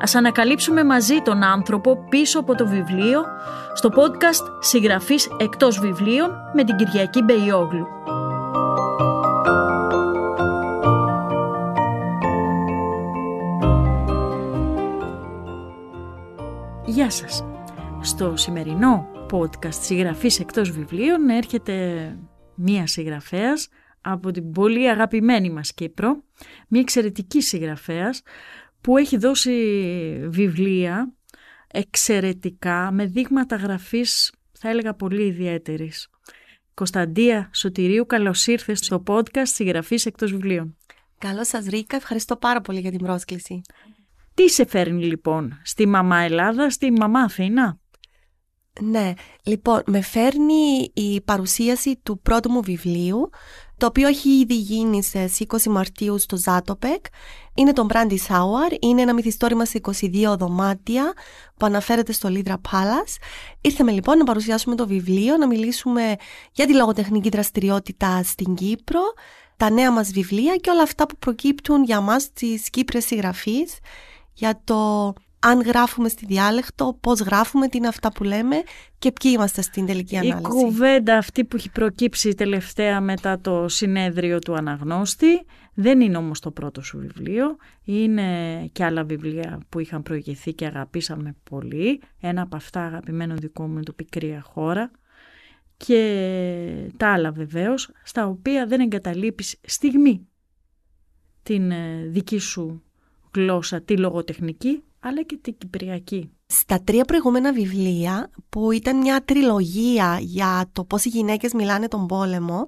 Ας ανακαλύψουμε μαζί τον άνθρωπο πίσω από το βιβλίο στο podcast «Συγγραφής εκτός βιβλίων» με την Κυριακή Μπεϊόγλου. Γεια σας. Στο σημερινό podcast «Συγγραφής εκτός βιβλίων» έρχεται μία συγγραφέας από την πολύ αγαπημένη μας Κύπρο, μία εξαιρετική συγγραφέας που έχει δώσει βιβλία εξαιρετικά με δείγματα γραφής θα έλεγα πολύ ιδιαίτερης. Κωνσταντία Σωτηρίου, καλώς ήρθες στο podcast «Συγγραφής εκτός βιβλίων». Καλώς σας Ρίκα, ευχαριστώ πάρα πολύ για την πρόσκληση. Τι σε φέρνει λοιπόν στη μαμά Ελλάδα, στη μαμά Αθήνα; Ναι, λοιπόν, με φέρνει η παρουσίαση του πρώτου μου βιβλίου, το οποίο έχει ήδη γίνει στις 20 Μαρτίου στο Ζάτοπεκ. Είναι το Brandy Sour, είναι ένα μυθιστόρημα σε 22 δωμάτια που αναφέρεται στο Lidra Palace. Ήρθαμε λοιπόν να παρουσιάσουμε το βιβλίο, να μιλήσουμε για τη λογοτεχνική δραστηριότητα στην Κύπρο, τα νέα μας βιβλία και όλα αυτά που προκύπτουν για μας τις Κύπρες συγγραφείς, για το αν γράφουμε στη διάλεκτο, πώς γράφουμε, τι είναι αυτά που λέμε και ποιοι είμαστε στην τελική ανάλυση. Η κουβέντα αυτή που έχει προκύψει τελευταία μετά το συνέδριο του αναγνώστη δεν είναι όμως το πρώτο σου βιβλίο. Είναι και άλλα βιβλία που είχαν προηγηθεί και αγαπήσαμε πολύ. Ένα από αυτά αγαπημένο δικό μου είναι το «Πικρία χώρα» και τα άλλα βεβαίως, στα οποία δεν εγκαταλείπεις στιγμή την ε, δική σου γλώσσα, τη λογοτεχνική, αλλά και την κυπριακή. Στα τρία προηγούμενα βιβλία, που ήταν μια τριλογία για το πώς οι γυναίκες μιλάνε τον πόλεμο,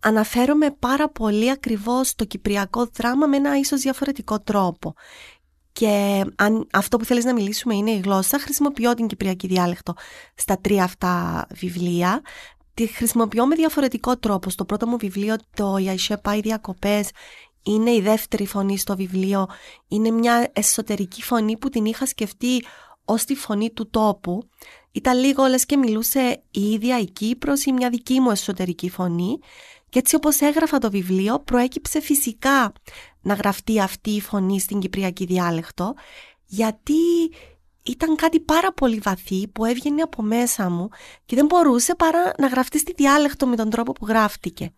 αναφέρομαι πάρα πολύ ακριβώς το κυπριακό δράμα με ένα ίσως διαφορετικό τρόπο. Και αν αυτό που θέλεις να μιλήσουμε είναι η γλώσσα, χρησιμοποιώ την κυπριακή διάλεκτο στα τρία αυτά βιβλία. Τη χρησιμοποιώ με διαφορετικό τρόπο. Στο πρώτο μου βιβλίο, το «Η Αϊσέ πάει διακοπές», είναι η δεύτερη φωνή στο βιβλίο, είναι μια εσωτερική φωνή που την είχα σκεφτεί ως τη φωνή του τόπου. Ήταν λίγο λες και μιλούσε η ίδια η Κύπρος ή μια δική μου εσωτερική φωνή και έτσι όπως έγραφα το βιβλίο προέκυψε φυσικά να γραφτεί αυτή η φωνή στην κυπριακή διάλεκτο γιατί ήταν κάτι πάρα πολύ βαθύ που έβγαινε από μέσα μου και δεν μπορούσε παρά να γραφτεί στη διάλεκτο με τον τρόπο που γράφτηκε.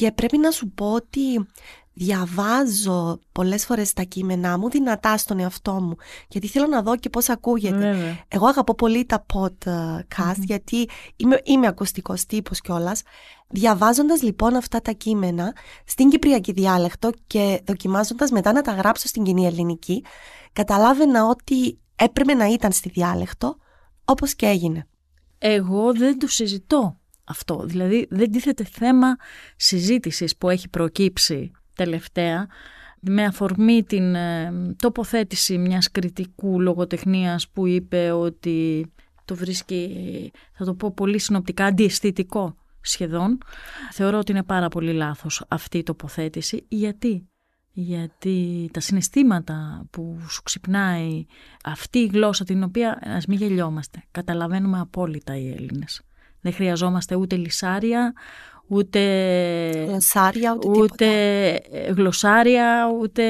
Και πρέπει να σου πω ότι διαβάζω πολλές φορές τα κείμενά μου δυνατά στον εαυτό μου γιατί θέλω να δω και πώς ακούγεται. Εγώ αγαπώ πολύ τα podcast γιατί είμαι, είμαι ακουστικός τύπος κιόλας. Διαβάζοντας λοιπόν αυτά τα κείμενα στην Κυπριακή διάλεκτο και δοκιμάζοντας μετά να τα γράψω στην κοινή ελληνική καταλάβαινα ότι έπρεπε να ήταν στη διάλεκτο όπως και έγινε. Εγώ δεν το συζητώ αυτό. Δηλαδή δεν τίθεται θέμα συζήτησης που έχει προκύψει τελευταία με αφορμή την ε, τοποθέτηση μιας κριτικού λογοτεχνίας που είπε ότι το βρίσκει, θα το πω πολύ συνοπτικά, αντιαισθητικό σχεδόν. Θεωρώ ότι είναι πάρα πολύ λάθος αυτή η τοποθέτηση. Γιατί; Γιατί τα συναισθήματα που σου ξυπνάει αυτή η γλώσσα την οποία, ας μην γελιόμαστε, καταλαβαίνουμε απόλυτα οι Έλληνες. Δεν χρειαζόμαστε ούτε λυσάρια, ούτε γλωσσάρια, ούτε, ούτε γλωσσάρια, ούτε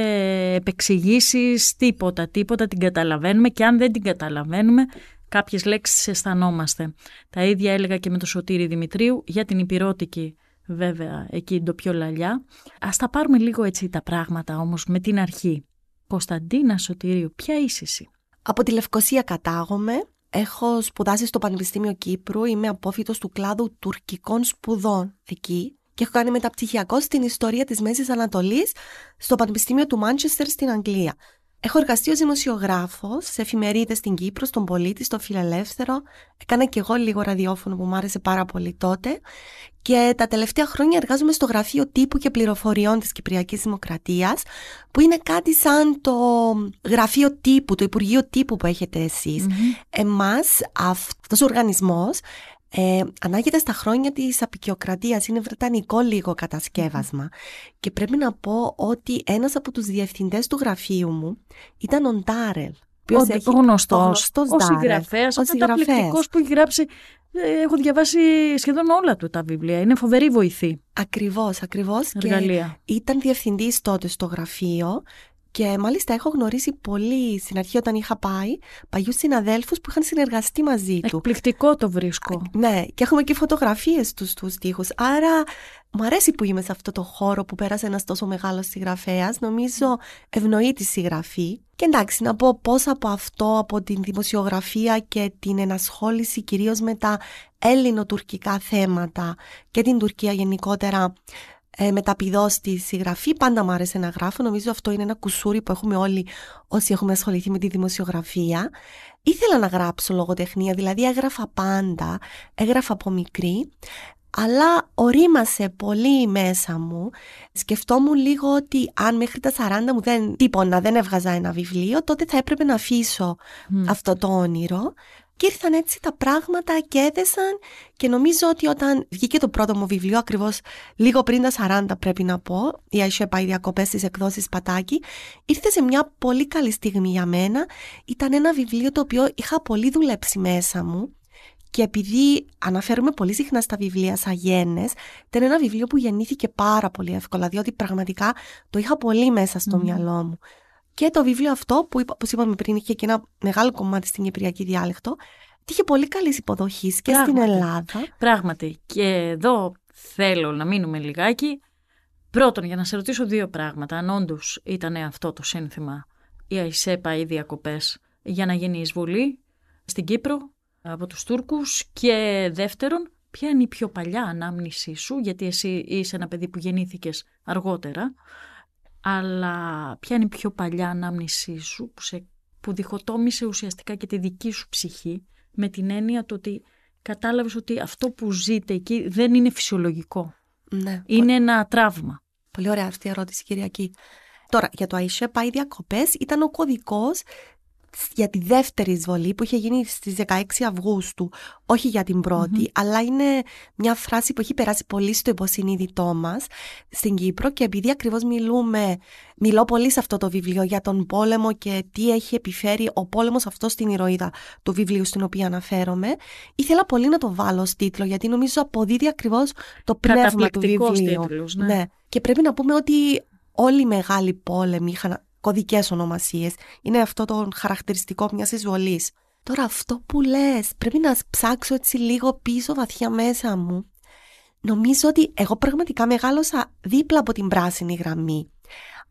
επεξηγήσεις, τίποτα, τίποτα την καταλαβαίνουμε και αν δεν την καταλαβαίνουμε κάποιες λέξεις αισθανόμαστε. Τα ίδια έλεγα και με το Σωτήρι Δημητρίου για την υπηρώτικη βέβαια εκεί το πιο λαλιά. Ας τα πάρουμε λίγο έτσι τα πράγματα όμως με την αρχή. Κωνσταντίνα Σωτηρίου, ποια είσαι εσύ; Από τη Λευκοσία κατάγομαι. Έχω σπουδάσει στο Πανεπιστήμιο Κύπρου, είμαι απόφυτος του κλάδου τουρκικών σπουδών εκεί και έχω κάνει μεταπτυχιακό στην ιστορία της Μέσης Ανατολής στο Πανεπιστήμιο του Μάντσεστερ στην Αγγλία. Έχω εργαστεί ως δημοσιογράφος σε εφημερίδες στην Κύπρο, στον Πολίτη, στο Φιλελεύθερο. Έκανα και εγώ λίγο ραδιόφωνο που μου άρεσε πάρα πολύ τότε. Και τα τελευταία χρόνια εργάζομαι στο γραφείο τύπου και πληροφοριών της Κυπριακής Δημοκρατίας, που είναι κάτι σαν το γραφείο τύπου, το Υπουργείο Τύπου που έχετε εσείς. Mm-hmm. Εμάς, αυτός ο οργανισμός Ε, ανάγεται στα χρόνια της απεικιοκρατίας, είναι βρετανικό λίγο κατασκεύασμα και πρέπει να πω ότι ένας από τους διευθυντές του γραφείου μου ήταν ο Ντάρελ. Ο, έχει, ο γνωστός, ο, ο συγγραφέας, ο, καταπληκτικός που έχει γράψει ε, έχω διαβάσει σχεδόν όλα του τα βιβλία. Είναι φοβερή βοηθή. Ακριβώς, ακριβώς. Και ήταν διευθυντής τότε στο γραφείο και μάλιστα έχω γνωρίσει πολύ στην αρχή όταν είχα πάει παλιούς συναδέλφους που είχαν συνεργαστεί μαζί του. Εκπληκτικό το βρίσκω. Ναι, και έχουμε και φωτογραφίες τους στους τοίχου. Άρα μου αρέσει που είμαι σε αυτό το χώρο που πέρασε ένας τόσο μεγάλος συγγραφέας. Νομίζω ευνοεί τη συγγραφή. Και εντάξει, να πω πώς από αυτό, από την δημοσιογραφία και την ενασχόληση κυρίως με τα ελληνοτουρκικά θέματα και την Τουρκία γενικότερα ε, μεταπηδώ στη συγγραφή. Πάντα μου άρεσε να γράφω. Νομίζω αυτό είναι ένα κουσούρι που έχουμε όλοι όσοι έχουμε ασχοληθεί με τη δημοσιογραφία. Ήθελα να γράψω λογοτεχνία, δηλαδή έγραφα πάντα, έγραφα από μικρή, αλλά ορίμασε πολύ μέσα μου. Σκεφτόμουν λίγο ότι αν μέχρι τα 40 μου δεν τίπονα, δεν έβγαζα ένα βιβλίο, τότε θα έπρεπε να αφήσω αυτό το όνειρο. Και ήρθαν έτσι τα πράγματα και έδεσαν και νομίζω ότι όταν βγήκε το πρώτο μου βιβλίο, ακριβώς λίγο πριν τα 40 πρέπει να πω, η Αίσιο πάει διακοπές στις εκδόσεις Πατάκη, ήρθε σε μια πολύ καλή στιγμή για μένα. Ήταν ένα βιβλίο το οποίο είχα πολύ δουλέψει μέσα μου. Και επειδή αναφέρουμε πολύ συχνά στα βιβλία σαν γέννες, ήταν ένα βιβλίο που γεννήθηκε πάρα πολύ εύκολα, διότι πραγματικά το είχα πολύ μέσα στο μυαλό μου. Και το βιβλίο αυτό, που όπως είπαμε πριν, είχε και ένα μεγάλο κομμάτι στην Κυπριακή διάλεκτο, είχε πολύ καλή υποδοχή και στην Ελλάδα. Πράγματι. Και εδώ θέλω να μείνουμε λιγάκι. Πρώτον, για να σε ρωτήσω δύο πράγματα. Αν όντως ήταν αυτό το σύνθημα, η ΑΙΣΕΠΑ ή διακοπές για να γίνει εισβολή στην Κύπρο από τους Τούρκους; Και δεύτερον, ποια είναι η πιο παλιά ανάμνησή σου, γιατί εσύ είσαι ένα παιδί που γεννήθηκες αργότερα αλλά ποια είναι η πιο παλιά ανάμνησή σου που, σε, που διχοτόμησε ουσιαστικά και τη δική σου ψυχή με την έννοια του ότι κατάλαβες ότι αυτό που ζείτε εκεί δεν είναι φυσιολογικό. Ναι. Είναι ένα τραύμα. Πολύ ωραία αυτή η ερώτηση Κυριακή. Τώρα, για το ΑΙΣΕ πάει διακοπές ήταν ο κωδικός για τη δεύτερη εισβολή που είχε γίνει στις 16 Αυγούστου, όχι για την πρωτη αλλά είναι μια φράση που έχει περάσει πολύ στο υποσυνείδητό μας στην Κύπρο και επειδή ακριβώς μιλούμε, μιλώ πολύ σε αυτό το βιβλίο για τον πόλεμο και τι έχει επιφέρει ο πόλεμος αυτό στην ηρωίδα του βιβλίου στην οποία αναφέρομαι, ήθελα πολύ να το βάλω ως τίτλο γιατί νομίζω αποδίδει ακριβώς το πνεύμα του βιβλίου. Τίτλος, ναι. ναι. Και πρέπει να πούμε ότι όλοι οι μεγάλοι πόλεμοι είχαν κωδικές ονομασίες. Είναι αυτό το χαρακτηριστικό μιας εισβολής. Τώρα αυτό που λες, πρέπει να ψάξω έτσι λίγο πίσω βαθιά μέσα μου. Νομίζω ότι εγώ πραγματικά μεγάλωσα δίπλα από την πράσινη γραμμή.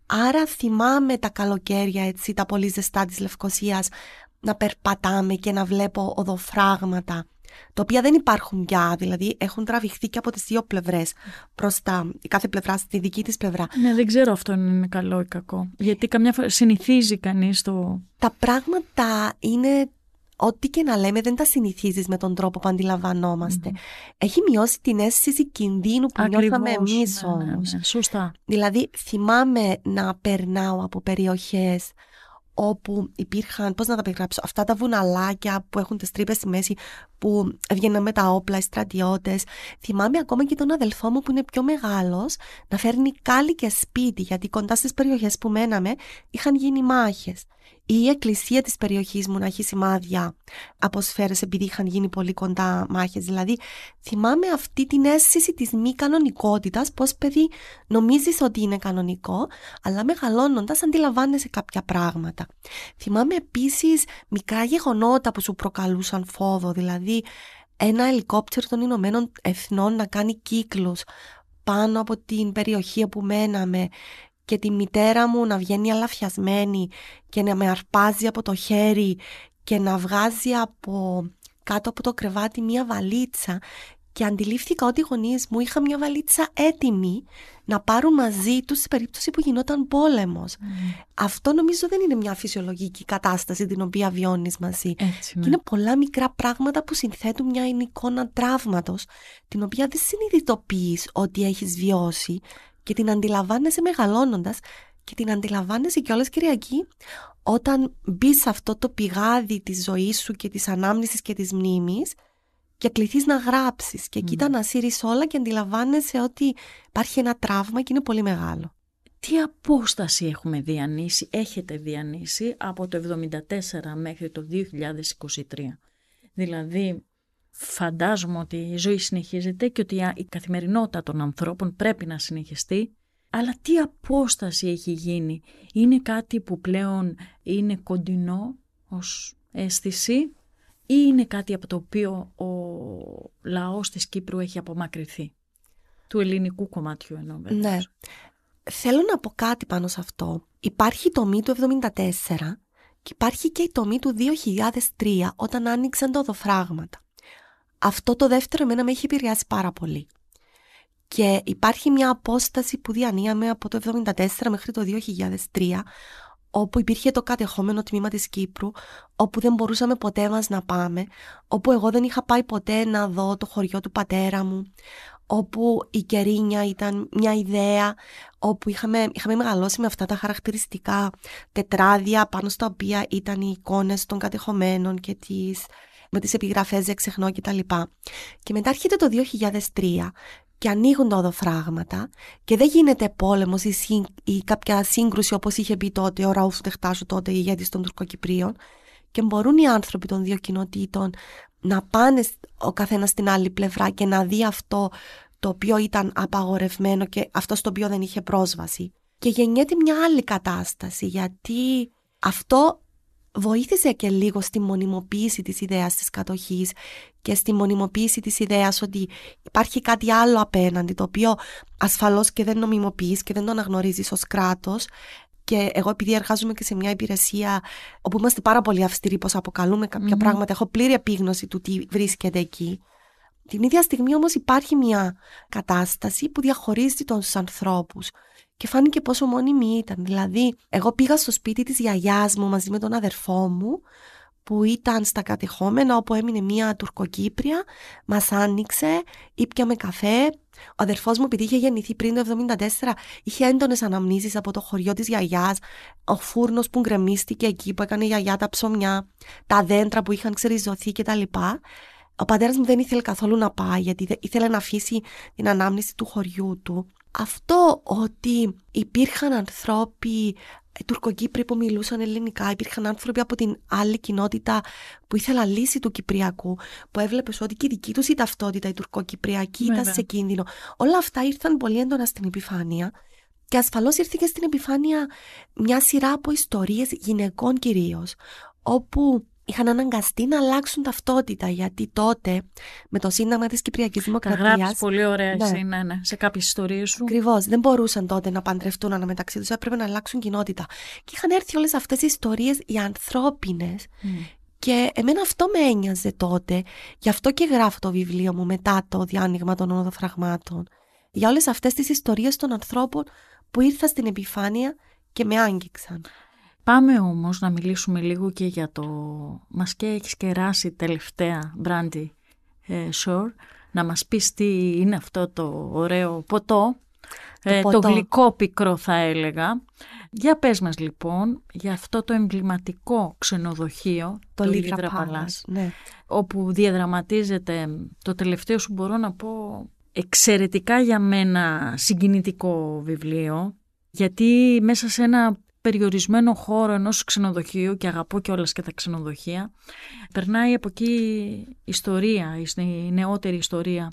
Άρα θυμάμαι τα καλοκαίρια έτσι, τα πολύ ζεστά της Λευκοσίας, να περπατάμε και να βλέπω οδοφράγματα τα οποία δεν υπάρχουν πια, δηλαδή έχουν τραβηχθεί και από τις δύο πλευρές προς τα, η κάθε πλευρά στη δική της πλευρά. Ναι, δεν ξέρω αυτό αν είναι καλό ή κακό, γιατί καμιά φορά συνηθίζει κανείς το... Τα πράγματα είναι ό,τι και να λέμε δεν τα συνηθίζεις με τον τρόπο που αντιλαμβανόμαστε. Έχει μειώσει την αίσθηση κινδύνου που Ακριβώς, νιώθαμε εμείς ναι, ναι, ναι, σωστά. Δηλαδή θυμάμαι να περνάω από περιοχές όπου υπήρχαν, πώς να τα περιγράψω, αυτά τα βουναλάκια που έχουν τις τρύπες στη μέση που έβγαιναν με τα όπλα οι στρατιώτες. Θυμάμαι ακόμα και τον αδελφό μου που είναι πιο μεγάλος να φέρνει κάλλη και σπίτι γιατί κοντά στις περιοχές που μέναμε είχαν γίνει μάχες ή η εκκλησία της περιοχής μου να έχει σημάδια από σφαίρες επειδή είχαν γίνει πολύ κοντά μάχες. Δηλαδή θυμάμαι αυτή την αίσθηση της μη κανονικότητας, πώς παιδί νομίζεις ότι είναι κανονικό, αλλά μεγαλώνοντας αντιλαμβάνεσαι κάποια πράγματα. Θυμάμαι επίσης μικρά γεγονότα που σου προκαλούσαν φόβο, δηλαδή ένα ελικόπτερο των Ηνωμένων Εθνών να κάνει κύκλους πάνω από την περιοχή που μέναμε και τη μητέρα μου να βγαίνει αλαφιασμένη και να με αρπάζει από το χέρι και να βγάζει από κάτω από το κρεβάτι μία βαλίτσα και αντιλήφθηκα ότι οι γονείς μου είχαν μια βαλίτσα έτοιμη να πάρουν μαζί τους σε περίπτωση που γινόταν πόλεμος. Αυτό νομίζω δεν είναι μια φυσιολογική κατάσταση την οποία βιώνεις μαζί. Έτσι, ναι. Και είναι πολλά μικρά πράγματα που συνθέτουν μια εικόνα τραύματος, την οποία δεν συνειδητοποιείς ότι έχεις βιώσει και την αντιλαμβάνεσαι μεγαλώνοντας και την αντιλαμβάνεσαι κιόλας Κυριακή όταν μπεις σε αυτό το πηγάδι της ζωής σου και της ανάμνησης και της μνήμης και κληθείς να γράψεις και εκεί ήταν να σύρεις όλα και αντιλαμβάνεσαι ότι υπάρχει ένα τραύμα και είναι πολύ μεγάλο. Τι απόσταση έχουμε διανύσει, έχετε διανύσει από το 1974 μέχρι το 2023. Δηλαδή, φαντάζομαι ότι η ζωή συνεχίζεται και ότι η καθημερινότητα των ανθρώπων πρέπει να συνεχιστεί, αλλά τι απόσταση έχει γίνει; Είναι κάτι που πλέον είναι κοντινό ως αίσθηση ή είναι κάτι από το οποίο ο λαός της Κύπρου έχει απομακρυνθεί; Του ελληνικού κομμάτιου εννοώ. Ναι. Θέλω να πω κάτι πάνω σε αυτό. Υπάρχει η τομή του 1974 και υπάρχει και η τομή του 2003 όταν άνοιξαν τα οδοφράγματα. Αυτό το δεύτερο εμένα με έχει επηρεάσει πάρα πολύ. Και υπάρχει μια απόσταση που διανύαμε από το 1974 μέχρι το 2003 όπου υπήρχε το κατεχόμενο τμήμα της Κύπρου, όπου δεν μπορούσαμε ποτέ μας να πάμε, όπου εγώ δεν είχα πάει ποτέ να δω το χωριό του πατέρα μου, όπου η Κερίνια ήταν μια ιδέα, όπου είχαμε, είχαμε μεγαλώσει με αυτά τα χαρακτηριστικά τετράδια πάνω στα οποία ήταν οι εικόνες των κατεχομένων και τις, με τις επιγραφές «Δεν ξεχνώ» και τα λοιπά. Και μετά έρχεται το 2003 και ανοίγουν τα οδοφράγματα και δεν γίνεται πόλεμος ή, ή κάποια σύγκρουση όπως είχε πει τότε ο Ραούφ Τεχτάσου τότε ηγέτης των Τουρκοκυπρίων και μπορούν οι άνθρωποι των δύο κοινοτήτων να πάνε ο καθένας στην άλλη πλευρά και να δει αυτό το οποίο ήταν απαγορευμένο και αυτό στο οποίο δεν είχε πρόσβαση. Και γεννιέται μια άλλη κατάσταση γιατί αυτό βοήθησε και λίγο στη μονιμοποίηση της ιδέας της κατοχής και στη μονιμοποίηση της ιδέας ότι υπάρχει κάτι άλλο απέναντι το οποίο ασφαλώς και δεν νομιμοποιείς και δεν το αναγνωρίζεις ως κράτος. Και εγώ επειδή εργάζομαι και σε μια υπηρεσία όπου είμαστε πάρα πολύ αυστηροί πως αποκαλούμε πράγματα έχω πλήρη επίγνωση του τι βρίσκεται εκεί την ίδια στιγμή όμως υπάρχει μια κατάσταση που διαχωρίζει τους ανθρώπους και φάνηκε πόσο μόνιμη ήταν. Δηλαδή, εγώ πήγα στο σπίτι της γιαγιάς μου μαζί με τον αδερφό μου που ήταν στα κατεχόμενα όπου έμεινε μια τουρκοκύπρια, μας άνοιξε, ήπιαμε καφέ. Ο αδερφός μου επειδή είχε γεννηθεί πριν το 1974 είχε έντονες αναμνήσεις από το χωριό της γιαγιάς, ο φούρνος που γκρεμίστηκε εκεί που έκανε η γιαγιά τα ψωμιά, τα δέντρα που είχαν ξεριζωθεί κτλ. Ο πατέρας μου δεν ήθελε καθόλου να πάει γιατί ήθελε να αφήσει την ανάμνηση του χωριού του. Αυτό ότι υπήρχαν ανθρώποι ε, Τουρκοκύπροι που μιλούσαν ελληνικά, υπήρχαν άνθρωποι από την άλλη κοινότητα που ήθελαν λύση του Κυπριακού, που έβλεπες ότι και η δική τους η ταυτότητα, η τουρκοκυπριακή, ήταν σε κίνδυνο. Όλα αυτά ήρθαν πολύ έντονα στην επιφάνεια. Και ασφαλώς ήρθε και στην επιφάνεια μια σειρά από ιστορίες γυναικών κυρίως, όπου είχαν αναγκαστεί να αλλάξουν ταυτότητα γιατί τότε με το Σύνταγμα της Κυπριακής Δημοκρατίας... Γράψεις πολύ ωραία ναι. εσύ, ναι, ναι, σε κάποιες ιστορίες σου. Ακριβώς. δεν μπορούσαν τότε να παντρευτούν αναμεταξύ τους, έπρεπε να αλλάξουν κοινότητα. Και είχαν έρθει όλες αυτές οι ιστορίες οι ανθρώπινες Και εμένα αυτό με ένοιαζε τότε, γι' αυτό και γράφω το βιβλίο μου μετά το διάνοιγμα των οδοφραγμάτων. Για όλες αυτές τις ιστορίες των ανθρώπων που ήρθαν στην επιφάνεια και με άγγιξαν. Πάμε όμως να μιλήσουμε λίγο και για το... Μας και έχεις κεράσει τελευταία μπράντι ε, να μας πεις τι είναι αυτό το ωραίο ποτό, το, ε, το γλυκό πικρό θα έλεγα. Για πες μας λοιπόν για αυτό το εμβληματικό ξενοδοχείο, το, το Λίδρα Παλάς, ναι. όπου διαδραματίζεται το τελευταίο σου μπορώ να πω εξαιρετικά για μένα συγκινητικό βιβλίο, γιατί μέσα σε ένα περιορισμένο χώρο ενός ξενοδοχείου και αγαπώ και όλες και τα ξενοδοχεία περνάει από εκεί ιστορία, η νεότερη ιστορία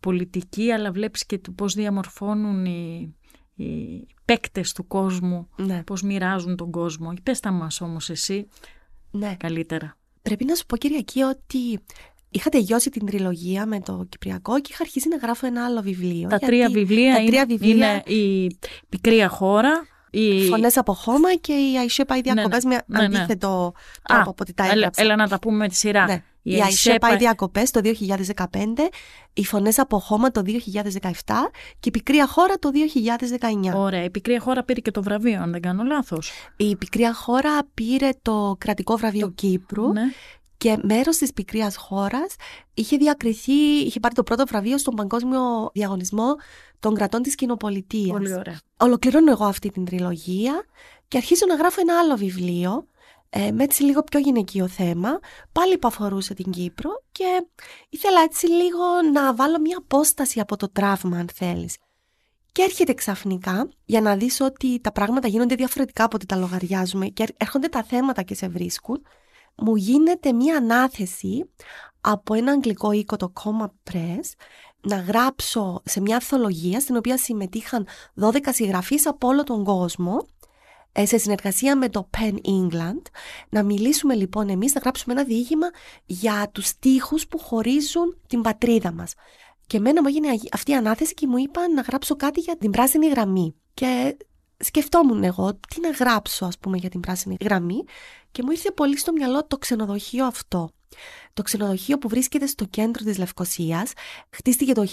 πολιτική αλλά βλέπεις και πώς διαμορφώνουν οι, οι παίκτες του κόσμου, ναι. πώς μοιράζουν τον κόσμο. Πες τα μας όμως εσύ ναι. καλύτερα. Πρέπει να σου πω Κυριακή ότι Είχα τελειώσει την τριλογία με το Κυπριακό και είχα αρχίσει να γράφω ένα άλλο βιβλίο. Τα τρία βιβλία, τα τρία βιβλία είναι, η πικρία χώρα, οι... Φωνές από χώμα και η Αϊσέ πάει διακοπέ ναι, ναι. με ναι, ναι. αντίθετο τρόπο από ό,τι τα έγραψα. Έλα να τα πούμε με τη σειρά. Ναι. Η, η Αϊσέ πάει διακοπές το 2015, οι φωνές από χώμα το 2017 και η πικρία χώρα το 2019. Ωραία. Η πικρία χώρα πήρε και το βραβείο, αν δεν κάνω λάθος. Η πικρία χώρα πήρε το κρατικό βραβείο το... Κύπρου. Ναι και μέρος της πικρίας χώρας είχε διακριθεί, είχε πάρει το πρώτο βραβείο στον παγκόσμιο διαγωνισμό των κρατών της κοινοπολιτείας. Πολύ ωραία. Ολοκληρώνω εγώ αυτή την τριλογία και αρχίζω να γράφω ένα άλλο βιβλίο ε, με έτσι λίγο πιο γυναικείο θέμα, πάλι που αφορούσε την Κύπρο και ήθελα έτσι λίγο να βάλω μια απόσταση από το τραύμα αν θέλεις. Και έρχεται ξαφνικά για να δεις ότι τα πράγματα γίνονται διαφορετικά από ό,τι τα λογαριάζουμε και έρχονται τα θέματα και σε βρίσκουν. Μου γίνεται μια ανάθεση από ένα αγγλικό οίκο, το Coma Press, να γράψω σε μια αθολογία στην οποία συμμετείχαν 12 συγγραφείς από όλο τον κόσμο ε, σε συνεργασία με το Pen England να μιλήσουμε λοιπόν εμείς, να γράψουμε ένα διήγημα για τους στίχους που χωρίζουν την πατρίδα μας. Και εμένα μου έγινε αυτή η ανάθεση και μου είπαν να γράψω κάτι για την πράσινη γραμμή. Και σκεφτόμουν εγώ τι να γράψω ας πούμε για την πράσινη γραμμή και μου ήρθε πολύ στο μυαλό το ξενοδοχείο αυτό. Το ξενοδοχείο που βρίσκεται στο κέντρο της Λευκοσίας χτίστηκε το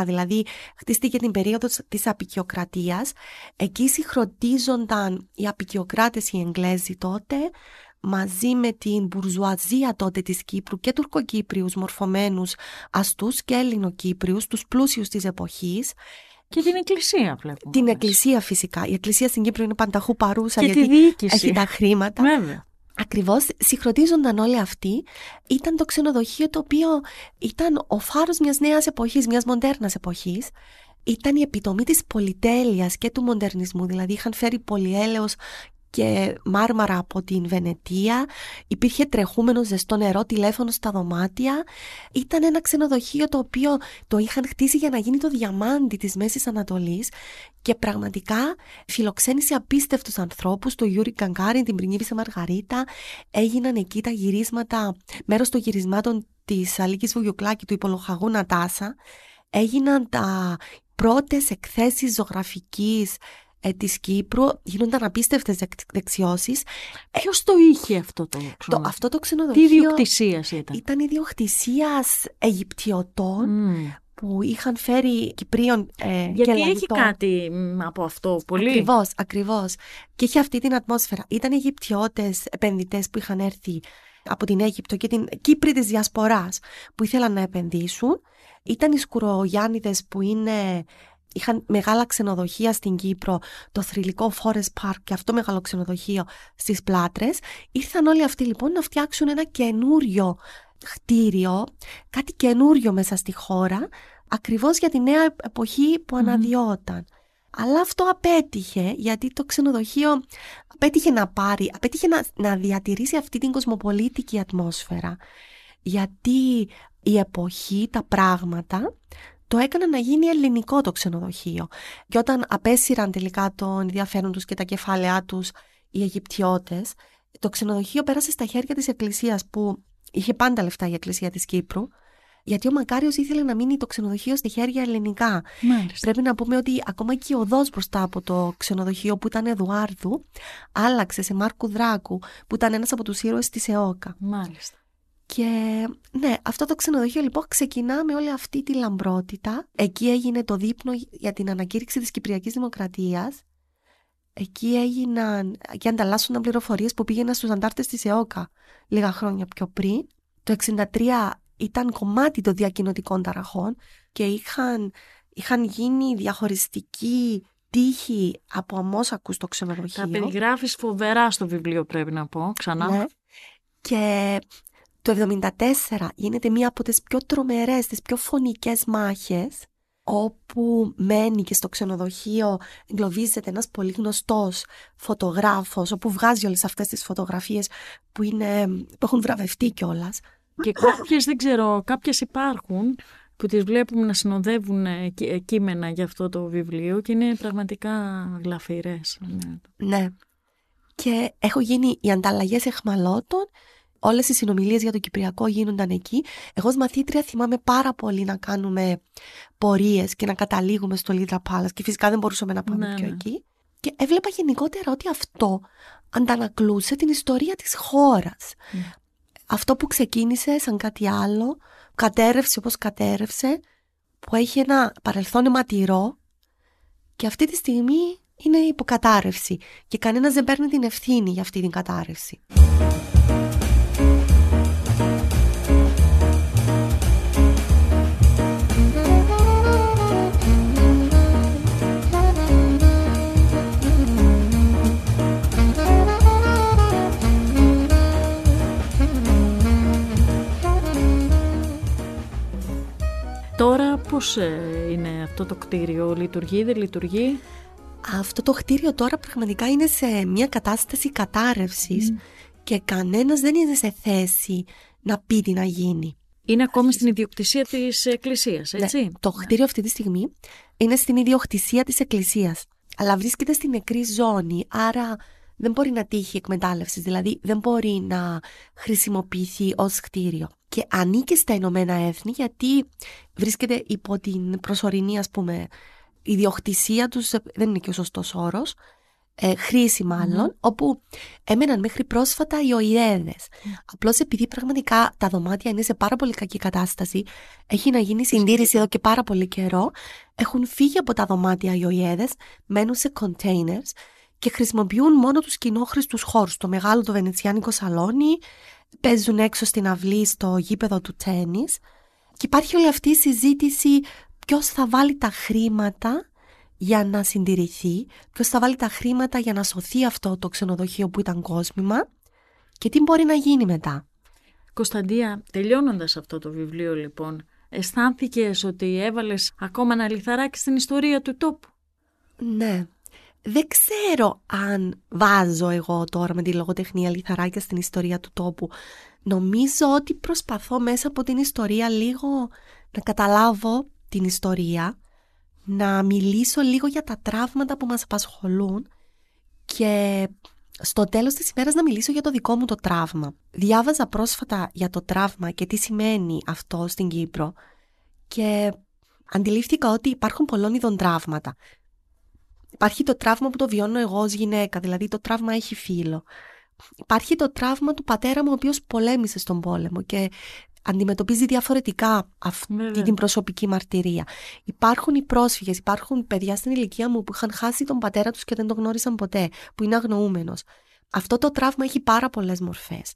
1949, δηλαδή χτίστηκε την περίοδος της απεικιοκρατίας. Εκεί συγχροντίζονταν οι απεικιοκράτες οι Εγγλέζοι τότε μαζί με την μπουρζουαζία τότε της Κύπρου και τουρκοκύπριους μορφωμένους αστούς και ελληνοκύπριους, τους πλούσιους της εποχής και την εκκλησία βλέπουμε. Την εκκλησία φυσικά. Η εκκλησία στην Κύπρο είναι πανταχού παρούσα και γιατί τη διοίκηση. έχει τα χρήματα. Βέβαια. Ακριβώς συγχρονίζονταν όλοι αυτοί. Ήταν το ξενοδοχείο το οποίο ήταν ο φάρος μιας νέας εποχής, μιας μοντέρνας εποχής. Ήταν η επιτομή της πολυτέλειας και του μοντερνισμού, δηλαδή είχαν φέρει πολυέλεος και μάρμαρα από την Βενετία, υπήρχε τρεχούμενο ζεστό νερό, τηλέφωνο στα δωμάτια. Ήταν ένα ξενοδοχείο το οποίο το είχαν χτίσει για να γίνει το διαμάντι της Μέσης Ανατολής και πραγματικά φιλοξένησε απίστευτους ανθρώπους, το Γιούρι Γκαγκάριν, την Πριγκίπισσα Μαργαρίτα, έγιναν εκεί τα γυρίσματα, μέρος των γυρισμάτων της Αλίκης Βουγιουκλάκη του Υπολοχαγού Νατάσα, έγιναν τα πρώτες εκθέσεις ζωγραφικής ε, της Κύπρου γίνονταν απίστευτες δεξιώσεις. Ποιος το είχε αυτό το ξενοδοχείο. Το, αυτό το ξενοδοχείο Τι ιδιοκτησίας ήταν; Ήταν ιδιοκτησίας Αιγυπτιωτών που είχαν φέρει Κυπρίων ε, Γιατί και έχει κάτι από αυτό πολύ; Ακριβώς, ακριβώς. Και είχε αυτή την ατμόσφαιρα. Ήταν Αιγυπτιώτες επενδυτές που είχαν έρθει από την Αίγυπτο και την Κύπρη της Διασποράς που ήθελαν να επενδύσουν. Ήταν οι Σκουρογιάννηδες που είναι είχαν μεγάλα ξενοδοχεία στην Κύπρο, το θρηλυκό Forest Park και αυτό μεγάλο ξενοδοχείο στις Πλάτρες. Ήρθαν όλοι αυτοί λοιπόν να φτιάξουν ένα καινούριο χτίριο, κάτι καινούριο μέσα στη χώρα, ακριβώς για τη νέα εποχή που αναδιόταν. Αλλά αυτό απέτυχε γιατί το ξενοδοχείο απέτυχε να πάρει, απέτυχε να, να διατηρήσει αυτή την κοσμοπολίτικη ατμόσφαιρα. Γιατί η εποχή, τα πράγματα το έκαναν να γίνει ελληνικό το ξενοδοχείο. Και όταν απέσυραν τελικά τον ενδιαφέρον τους και τα κεφάλαιά τους οι Αιγυπτιώτες, το ξενοδοχείο πέρασε στα χέρια της Εκκλησίας που είχε πάντα λεφτά η Εκκλησία της Κύπρου, γιατί ο Μακάριος ήθελε να μείνει το ξενοδοχείο στη χέρια ελληνικά. Μάλιστα. Πρέπει να πούμε ότι ακόμα και η οδό μπροστά από το ξενοδοχείο που ήταν Εδουάρδου άλλαξε σε Μάρκου Δράκου, που ήταν ένας από τους ήρωες της ΕΟΚΑ. Μάλιστα. Και ναι, αυτό το ξενοδοχείο λοιπόν ξεκινά με όλη αυτή τη λαμπρότητα. Εκεί έγινε το δείπνο για την ανακήρυξη της Κυπριακής Δημοκρατίας. Εκεί έγιναν και ανταλλάσσονταν πληροφορίες που πήγαιναν στους αντάρτες της ΕΟΚΑ λίγα χρόνια πιο πριν. Το 1963 ήταν κομμάτι των διακοινωτικών ταραχών και είχαν, είχαν γίνει διαχωριστικοί τύχοι από αμόσακους στο ξενοδοχείο. Τα περιγράφεις φοβερά στο βιβλίο πρέπει να πω ξανά. Ναι. Και το 1974 γίνεται μία από τις πιο τρομερές, τις πιο φωνικές μάχες όπου μένει και στο ξενοδοχείο εγκλωβίζεται ένας πολύ γνωστός φωτογράφος όπου βγάζει όλες αυτές τις φωτογραφίες που, είναι, που έχουν βραβευτεί κιόλας. Και κάποιες δεν ξέρω, κάποιες υπάρχουν που τις βλέπουμε να συνοδεύουν ε, ε, κείμενα για αυτό το βιβλίο και είναι πραγματικά γλαφυρές. Ναι. ναι. Και έχω γίνει οι ανταλλαγές εχμαλώτων Όλες οι συνομιλίες για το Κυπριακό γίνονταν εκεί. Εγώ, ως μαθήτρια, θυμάμαι πάρα πολύ να κάνουμε πορείες και να καταλήγουμε στο Λίδρα Πάλα. Και φυσικά δεν μπορούσαμε να πάμε ναι, πιο ναι. εκεί. Και έβλεπα γενικότερα ότι αυτό αντανακλούσε την ιστορία της χώρας. Ναι. Αυτό που ξεκίνησε σαν κάτι άλλο, κατέρευσε όπως κατέρευσε, που έχει ένα παρελθόν αιματηρό και αυτή τη στιγμή είναι υποκατάρρευση και κανένας δεν παίρνει την ευθύνη για αυτή την κατάρρευση. Πώς ε, είναι αυτό το κτίριο, λειτουργεί, δεν λειτουργεί; Αυτό το κτίριο τώρα πραγματικά είναι σε μια κατάσταση κατάρρευσης και κανένας δεν είναι σε θέση να πει τι να γίνει. Είναι ακόμη στην ιδιοκτησία της Εκκλησίας, Ναι, έτσι; το κτίριο αυτή τη στιγμή είναι στην ιδιοκτησία της Εκκλησίας. Αλλά βρίσκεται στην νεκρή ζώνη, άρα δεν μπορεί να τύχει εκμετάλλευσης, δηλαδή δεν μπορεί να χρησιμοποιηθεί ως κτίριο. Και ανήκει στα Ηνωμένα Έθνη γιατί βρίσκεται υπό την προσωρινή, ας πούμε, ιδιοκτησία τους, δεν είναι και ο σωστός όρος, ε, χρήση μάλλον, όπου έμεναν μέχρι πρόσφατα οι οειδέδες. Απλώς επειδή πραγματικά τα δωμάτια είναι σε πάρα πολύ κακή κατάσταση, έχει να γίνει συντήρηση εδώ και πάρα πολύ καιρό, έχουν φύγει από τα δωμάτια οι οειδέδες, μένουν σε containers και χρησιμοποιούν μόνο τους κοινόχρηστους χώρους. Το μεγάλο το βενετσιάνικο σαλόνι, παίζουν έξω στην αυλή στο γήπεδο του τέννις και υπάρχει όλη αυτή η συζήτηση ποιος θα βάλει τα χρήματα για να συντηρηθεί, ποιος θα βάλει τα χρήματα για να σωθεί αυτό το ξενοδοχείο που ήταν κόσμημα και τι μπορεί να γίνει μετά. Κωνσταντία, τελειώνοντας αυτό το βιβλίο λοιπόν, αισθάνθηκες ότι έβαλες ακόμα ένα λιθαράκι στην ιστορία του τόπου; Ναι. Δεν ξέρω αν βάζω εγώ τώρα με τη λογοτεχνία λιθαράκια στην ιστορία του τόπου. Νομίζω ότι προσπαθώ μέσα από την ιστορία λίγο να καταλάβω την ιστορία, να μιλήσω λίγο για τα τραύματα που μας απασχολούν και στο τέλος της ημέρας να μιλήσω για το δικό μου το τραύμα. Διάβαζα πρόσφατα για το τραύμα και τι σημαίνει αυτό στην Κύπρο και αντιλήφθηκα ότι υπάρχουν πολλών ειδών τραύματα. Υπάρχει το τραύμα που το βιώνω εγώ ως γυναίκα, δηλαδή το τραύμα έχει φύλλο. Υπάρχει το τραύμα του πατέρα μου ο οποίος πολέμησε στον πόλεμο και αντιμετωπίζει διαφορετικά αυτή Βέβαια. την προσωπική μαρτυρία. Υπάρχουν οι πρόσφυγες, υπάρχουν παιδιά στην ηλικία μου που είχαν χάσει τον πατέρα τους και δεν τον γνώρισαν ποτέ, που είναι αγνοούμενος. Αυτό το τραύμα έχει πάρα πολλές μορφές.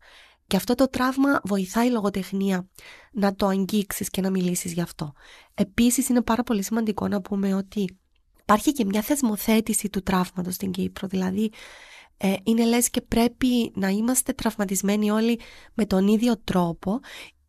Και αυτό το τραύμα βοηθάει η λογοτεχνία να το αγγίξεις και να μιλήσεις γι' αυτό. Επίσης είναι πάρα πολύ σημαντικό να πούμε ότι υπάρχει και μια θεσμοθέτηση του τραύματος στην Κύπρο. Δηλαδή ε, είναι λες και πρέπει να είμαστε τραυματισμένοι όλοι με τον ίδιο τρόπο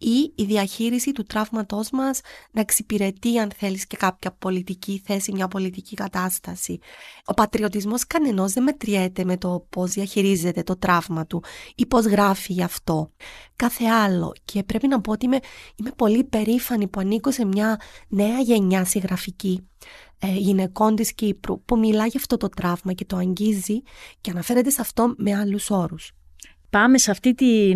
ή η διαχείριση του τραύματός μας να εξυπηρετεί αν θέλεις και κάποια πολιτική θέση, μια πολιτική κατάσταση. Ο πατριωτισμός κανενός δεν μετριέται με το πώς διαχειρίζεται το τραύμα του ή πώς γράφει γι' αυτό. Κάθε άλλο. Και πρέπει να πω ότι είμαι, είμαι πολύ περήφανη που ανήκω σε μια νέα γενιά συγγραφική ε, γυναικών της Κύπρου που μιλά για αυτό το τραύμα και το αγγίζει και αναφέρεται σε αυτό με άλλους όρους. Πάμε σε αυτή τη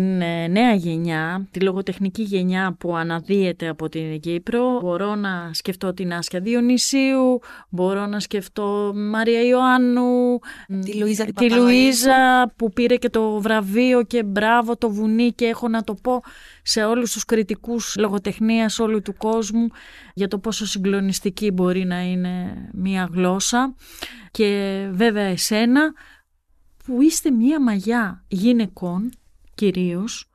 νέα γενιά, τη λογοτεχνική γενιά που αναδύεται από την Κύπρο. Μπορώ να σκεφτώ την Άσια Διονυσίου, μπορώ να σκεφτώ Μαρία Ιωάννου, Τη Λουίζα, την τη Παπαλαΐζου. Λουίζα που πήρε και το βραβείο και μπράβο το βουνί και έχω να το πω σε όλους τους κριτικούς λογοτεχνίας όλου του κόσμου για το πόσο συγκλονιστική μπορεί να είναι μία γλώσσα και βέβαια εσένα που είστε μία μαγιά γυναικών κυρίως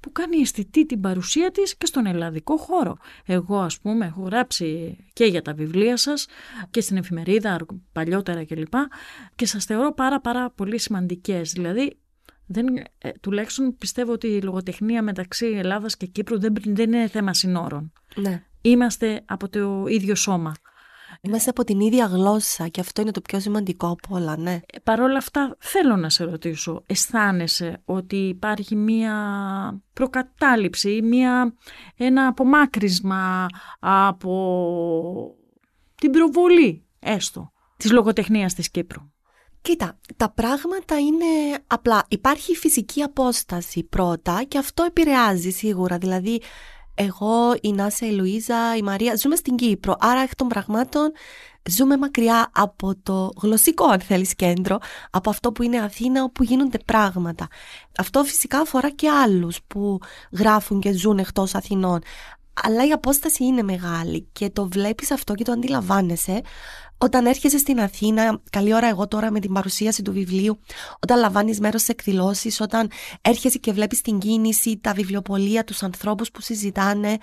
που κάνει αισθητή την παρουσία της και στον ελλαδικό χώρο. Εγώ ας πούμε έχω γράψει και για τα βιβλία σας και στην εφημερίδα παλιότερα κλπ. Και σας θεωρώ πάρα πάρα πολύ σημαντικές. Δηλαδή δεν, ε, τουλάχιστον πιστεύω ότι η λογοτεχνία μεταξύ Ελλάδας και Κύπρου δεν, δεν είναι θέμα συνόρων. Ναι. Είμαστε από το ίδιο σώμα. Είμαστε από την ίδια γλώσσα και αυτό είναι το πιο σημαντικό από όλα, ναι. Ε, Παρ' όλα αυτά θέλω να σε ρωτήσω, αισθάνεσαι ότι υπάρχει μία προκατάληψη ή μία, ένα απομάκρυσμα από την προβολή έστω της λογοτεχνίας της Κύπρου; Κοίτα, τα πράγματα είναι απλά. Υπάρχει φυσική απόσταση πρώτα και αυτό επηρεάζει σίγουρα. Δηλαδή, εγώ, η Νάσα, η Λουίζα, η Μαρία ζούμε στην Κύπρο. Άρα, εκ των πραγμάτων, ζούμε μακριά από το γλωσσικό, αν θέλεις, κέντρο, από αυτό που είναι Αθήνα, όπου γίνονται πράγματα. Αυτό φυσικά αφορά και άλλους που γράφουν και ζουν εκτός Αθηνών. Αλλά η απόσταση είναι μεγάλη και το βλέπεις αυτό και το αντιλαμβάνεσαι. Όταν έρχεσαι στην Αθήνα, καλή ώρα εγώ τώρα με την παρουσίαση του βιβλίου, όταν λαμβάνεις μέρος σε εκδηλώσεις, όταν έρχεσαι και βλέπεις την κίνηση, τα βιβλιοπολία, τους ανθρώπους που συζητάνε,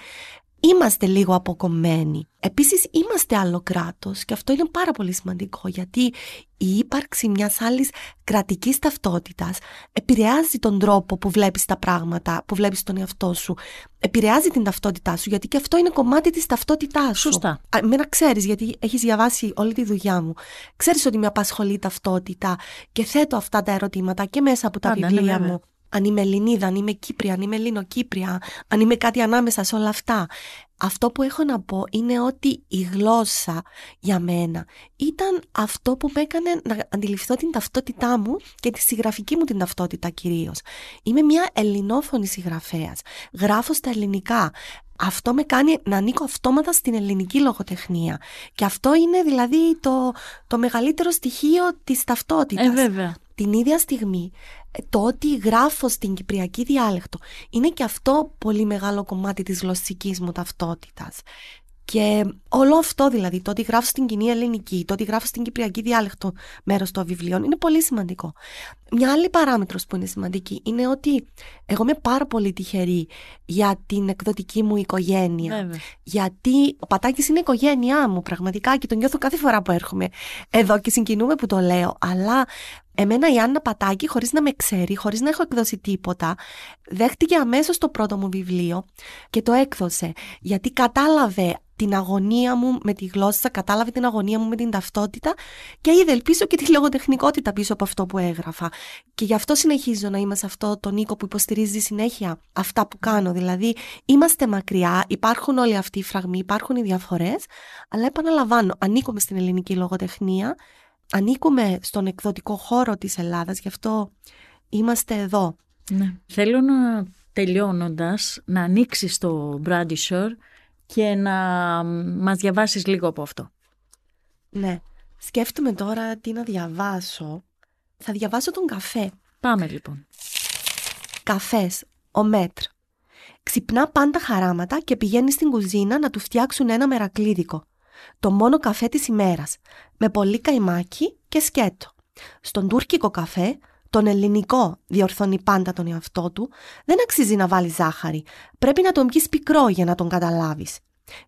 είμαστε λίγο αποκομμένοι. Επίσης είμαστε άλλο κράτος και αυτό είναι πάρα πολύ σημαντικό γιατί η ύπαρξη μιας άλλης κρατικής ταυτότητας επηρεάζει τον τρόπο που βλέπεις τα πράγματα, που βλέπεις τον εαυτό σου. Επηρεάζει την ταυτότητά σου γιατί και αυτό είναι κομμάτι της ταυτότητάς σου. Σωστά. Εμένα ξέρεις γιατί έχεις διαβάσει όλη τη δουλειά μου. Ξέρεις ότι με απασχολεί η ταυτότητα και θέτω αυτά τα ερωτήματα και μέσα από τα Πάντα, ναι, βιβλία βέβαια. μου αν είμαι Ελληνίδα, αν είμαι Κύπρια, αν είμαι Ελληνοκύπρια, αν είμαι κάτι ανάμεσα σε όλα αυτά. Αυτό που έχω να πω είναι ότι η γλώσσα για μένα ήταν αυτό που με έκανε να αντιληφθώ την ταυτότητά μου και τη συγγραφική μου την ταυτότητα κυρίως. Είμαι μια ελληνόφωνη συγγραφέας. Γράφω στα ελληνικά. Αυτό με κάνει να ανήκω αυτόματα στην ελληνική λογοτεχνία. Και αυτό είναι δηλαδή το, το μεγαλύτερο στοιχείο της ταυτότητας. Ε, βέβαια. Την ίδια στιγμή ε, το ότι γράφω στην κυπριακή διάλεκτο είναι και αυτό πολύ μεγάλο κομμάτι της γλωσσικής μου ταυτότητας. Και όλο αυτό δηλαδή, το ότι γράφω στην κοινή ελληνική, το ότι γράφω στην κυπριακή διάλεκτο μέρος των βιβλίων είναι πολύ σημαντικό. Μια άλλη παράμετρος που είναι σημαντική είναι ότι εγώ είμαι πάρα πολύ τυχερή για την εκδοτική μου οικογένεια. Βέβαια. Γιατί ο Πατάκης είναι η οικογένειά μου πραγματικά και τον νιώθω κάθε φορά που έρχομαι εδώ και συγκινούμε που το λέω. Αλλά εμένα η Άννα Πατάκη χωρίς να με ξέρει, χωρίς να έχω εκδώσει τίποτα, δέχτηκε αμέσως το πρώτο μου βιβλίο και το έκδοσε. Γιατί κατάλαβε την αγωνία μου με τη γλώσσα, κατάλαβε την αγωνία μου με την ταυτότητα και είδε ελπίζω και τη λογοτεχνικότητα πίσω από αυτό που έγραφα. Και γι' αυτό συνεχίζω να είμαι σε αυτό τον Νίκο που υποστηρίζει συνέχεια αυτά που κάνω. Δηλαδή, είμαστε μακριά, υπάρχουν όλοι αυτοί οι φραγμοί, υπάρχουν οι διαφορές, αλλά επαναλαμβάνω, ανήκουμε στην ελληνική λογοτεχνία, ανήκουμε στον εκδοτικό χώρο της Ελλάδας, γι' αυτό είμαστε εδώ. Ναι. Θέλω να τελειώνοντας να ανοίξεις το Brandy Shore και να μας διαβάσεις λίγο από αυτό. Ναι, σκέφτομαι τώρα τι να διαβάσω. Θα διαβάσω τον καφέ. Πάμε λοιπόν. Καφές, ο Μέτρ. Ξυπνά πάντα χαράματα και πηγαίνει στην κουζίνα να του φτιάξουν ένα μερακλίδικο. Το μόνο καφέ της ημέρας, με πολύ καϊμάκι και σκέτο. Στον τουρκικό καφέ, τον ελληνικό διορθώνει πάντα τον εαυτό του, δεν αξίζει να βάλει ζάχαρη. Πρέπει να τον πιεις πικρό για να τον καταλάβεις.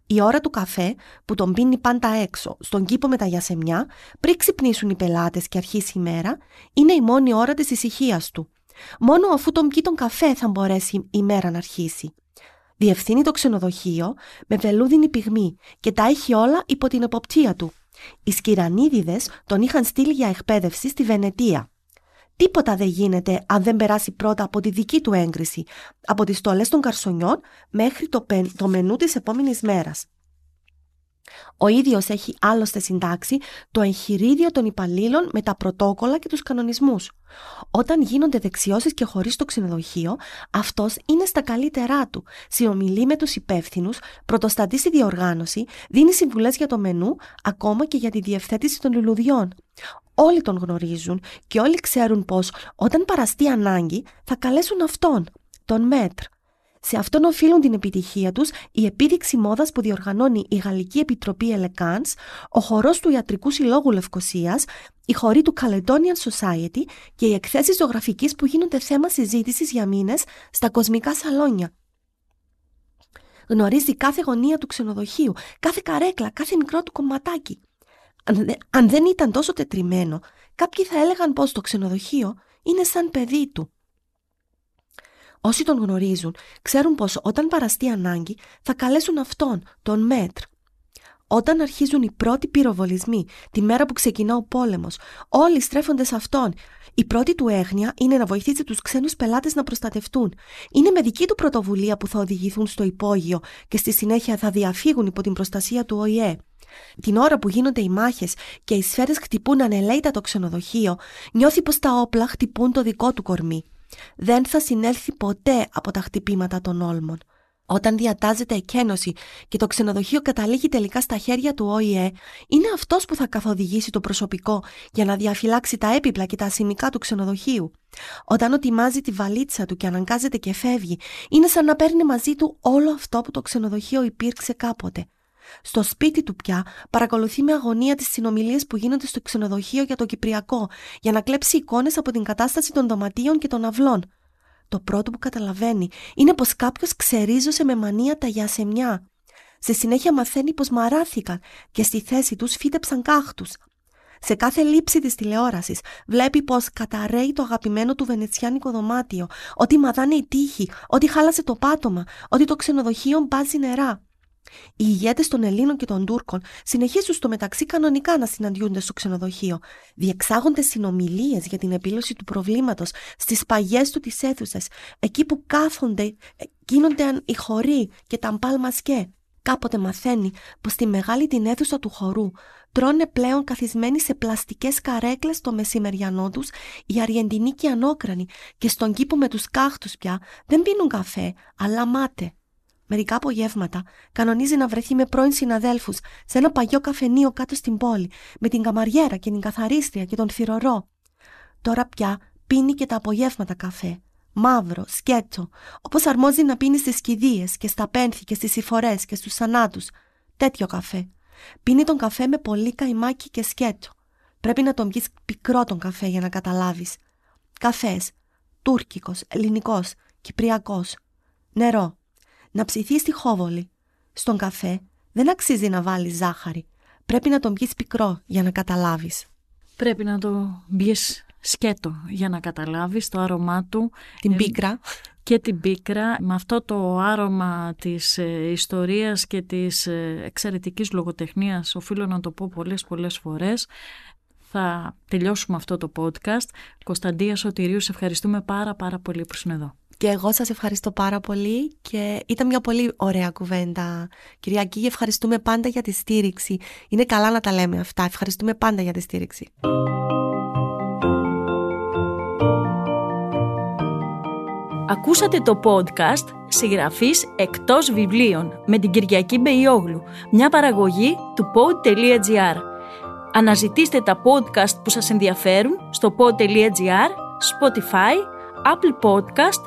Η ώρα του καφέ που τον πίνει πάντα έξω, στον κήπο με τα γιασεμιά, πριν ξυπνήσουν οι πελάτες και αρχίσει η μέρα, είναι η μόνη ώρα της ησυχίας του. Μόνο αφού τον πιει τον καφέ θα μπορέσει η μέρα να αρχίσει. Διευθύνει το ξενοδοχείο με βελούδινη πυγμή και τα έχει όλα υπό την εποπτεία του. Οι σκυρανίδιδες τον είχαν στείλει για εκπαίδευση στη Βενετία. Τίποτα δεν γίνεται αν δεν περάσει πρώτα από τη δική του έγκριση, από τις στολές των καρσονιών μέχρι το, πεν, το μενού της επόμενης μέρας. Ο ίδιος έχει άλλωστε συντάξει το εγχειρίδιο των υπαλλήλων με τα πρωτόκολλα και τους κανονισμούς. Όταν γίνονται δεξιώσεις και χωρίς το ξενοδοχείο, αυτός είναι στα καλύτερά του. Συνομιλεί με τους υπεύθυνους, πρωτοστατεί στη διοργάνωση, δίνει συμβουλές για το μενού, ακόμα και για τη διευθέτηση των λουλουδιών. Όλοι τον γνωρίζουν και όλοι ξέρουν πως όταν παραστεί ανάγκη θα καλέσουν αυτόν, τον Μέτρ. Σε αυτόν οφείλουν την επιτυχία τους η επίδειξη μόδας που διοργανώνει η Γαλλική Επιτροπή Ελεκάνς, ο χορός του Ιατρικού Συλλόγου Λευκοσίας, η χορή του Caledonian Society και οι εκθέσεις ζωγραφικής που γίνονται θέμα συζήτησης για μήνες στα κοσμικά σαλόνια. Γνωρίζει κάθε γωνία του ξενοδοχείου, κάθε καρέκλα, κάθε μικρό του κομματάκι. Αν δεν ήταν τόσο τετριμένο, κάποιοι θα έλεγαν πως το ξενοδοχείο είναι σαν παιδί του. Όσοι τον γνωρίζουν, ξέρουν πως όταν παραστεί ανάγκη θα καλέσουν αυτόν, τον Μέτρ. Όταν αρχίζουν οι πρώτοι πυροβολισμοί, τη μέρα που ξεκινά ο πόλεμος, όλοι στρέφονται σε αυτόν. Η πρώτη του έγνοια είναι να βοηθήσει τους ξένους πελάτες να προστατευτούν. Είναι με δική του πρωτοβουλία που θα οδηγηθούν στο υπόγειο και στη συνέχεια θα διαφύγουν υπό την προστασία του ΟΗΕ. Την ώρα που γίνονται οι μάχες και οι σφαίρες χτυπούν ανελαίητα το ξενοδοχείο, νιώθει πως τα όπλα χτυπούν το δικό του κορμί. Δεν θα συνέλθει ποτέ από τα χτυπήματα των όλμων. Όταν διατάζεται εκένωση και το ξενοδοχείο καταλήγει τελικά στα χέρια του ΟΗΕ, είναι αυτός που θα καθοδηγήσει το προσωπικό για να διαφυλάξει τα έπιπλα και τα ασημικά του ξενοδοχείου. Όταν ετοιμάζει τη βαλίτσα του και αναγκάζεται και φεύγει, είναι σαν να παίρνει μαζί του όλο αυτό που το ξενοδοχείο υπήρξε κάποτε. Στο σπίτι του πια παρακολουθεί με αγωνία τις συνομιλίες που γίνονται στο ξενοδοχείο για το Κυπριακό, για να κλέψει εικόνες από την κατάσταση των δωματίων και των αυλών. Το πρώτο που καταλαβαίνει είναι πως κάποιος ξερίζωσε με μανία τα γιασεμιά. Σε συνέχεια μαθαίνει πως μαράθηκαν και στη θέση τους φύτεψαν κάχτους. Σε κάθε λήψη της τηλεόρασης βλέπει πως καταραίει το αγαπημένο του βενετσιάνικο δωμάτιο, ότι μαδάνε η τύχη, ότι χάλασε το πάτωμα, ότι το ξενοδοχείο μπάζει νερά. Οι ηγέτες των Ελλήνων και των Τούρκων συνεχίζουν στο μεταξύ κανονικά να συναντιούνται στο ξενοδοχείο. Διεξάγονται συνομιλίες για την επίλυση του προβλήματος στις παγιές του τι αίθουσε, εκεί που κάθονται, ε, γίνονται οι χωροί και τα μπάλμασκέ. Κάποτε μαθαίνει πως στη μεγάλη την αίθουσα του χορού τρώνε πλέον καθισμένοι σε πλαστικές καρέκλες το μεσημεριανό τους οι Αριεντινοί και οι Ανόκρανοι και στον κήπο με τους κάχτους πια δεν πίνουν καφέ, αλλά μάτε. Μερικά απογεύματα κανονίζει να βρεθεί με πρώην συναδέλφους σε ένα παγιό καφενείο κάτω στην πόλη, με την καμαριέρα και την καθαρίστρια και τον θηρορό. Τώρα πια πίνει και τα απογεύματα καφέ. Μαύρο, σκέτσο, όπως αρμόζει να πίνει στις κηδείες και στα πένθη και στις υφορέ και στους θανάτους. Τέτοιο καφέ. Πίνει τον καφέ με πολύ καϊμάκι και σκέτσο. Πρέπει να τον πιεις πικρό τον καφέ για να καταλάβεις. Καφές. Τούρκικος, ελληνικός, κυπριακός. Νερό να ψηθεί στη χόβολη. Στον καφέ δεν αξίζει να βάλεις ζάχαρη. Πρέπει να τον πιεις πικρό για να καταλάβεις. Πρέπει να το πιεις σκέτο για να καταλάβεις το άρωμά του. Την πίκρα. Και την πίκρα με αυτό το άρωμα της ε, ιστορίας και της ε, εξαιρετικής λογοτεχνίας οφείλω να το πω πολλές πολλές φορές θα τελειώσουμε αυτό το podcast. Κωνσταντία Σωτηρίου, σε ευχαριστούμε πάρα πάρα πολύ που ήσουν εδώ. Και εγώ σας ευχαριστώ πάρα πολύ και ήταν μια πολύ ωραία κουβέντα. Κυριακή, ευχαριστούμε πάντα για τη στήριξη. Είναι καλά να τα λέμε αυτά. Ευχαριστούμε πάντα για τη στήριξη. Ακούσατε το podcast «Συγγραφής εκτός βιβλίων» με την Κυριακή Μπεϊόγλου, μια παραγωγή του pod.gr. Αναζητήστε τα podcast που σας ενδιαφέρουν στο pod.gr, Spotify, Apple Podcast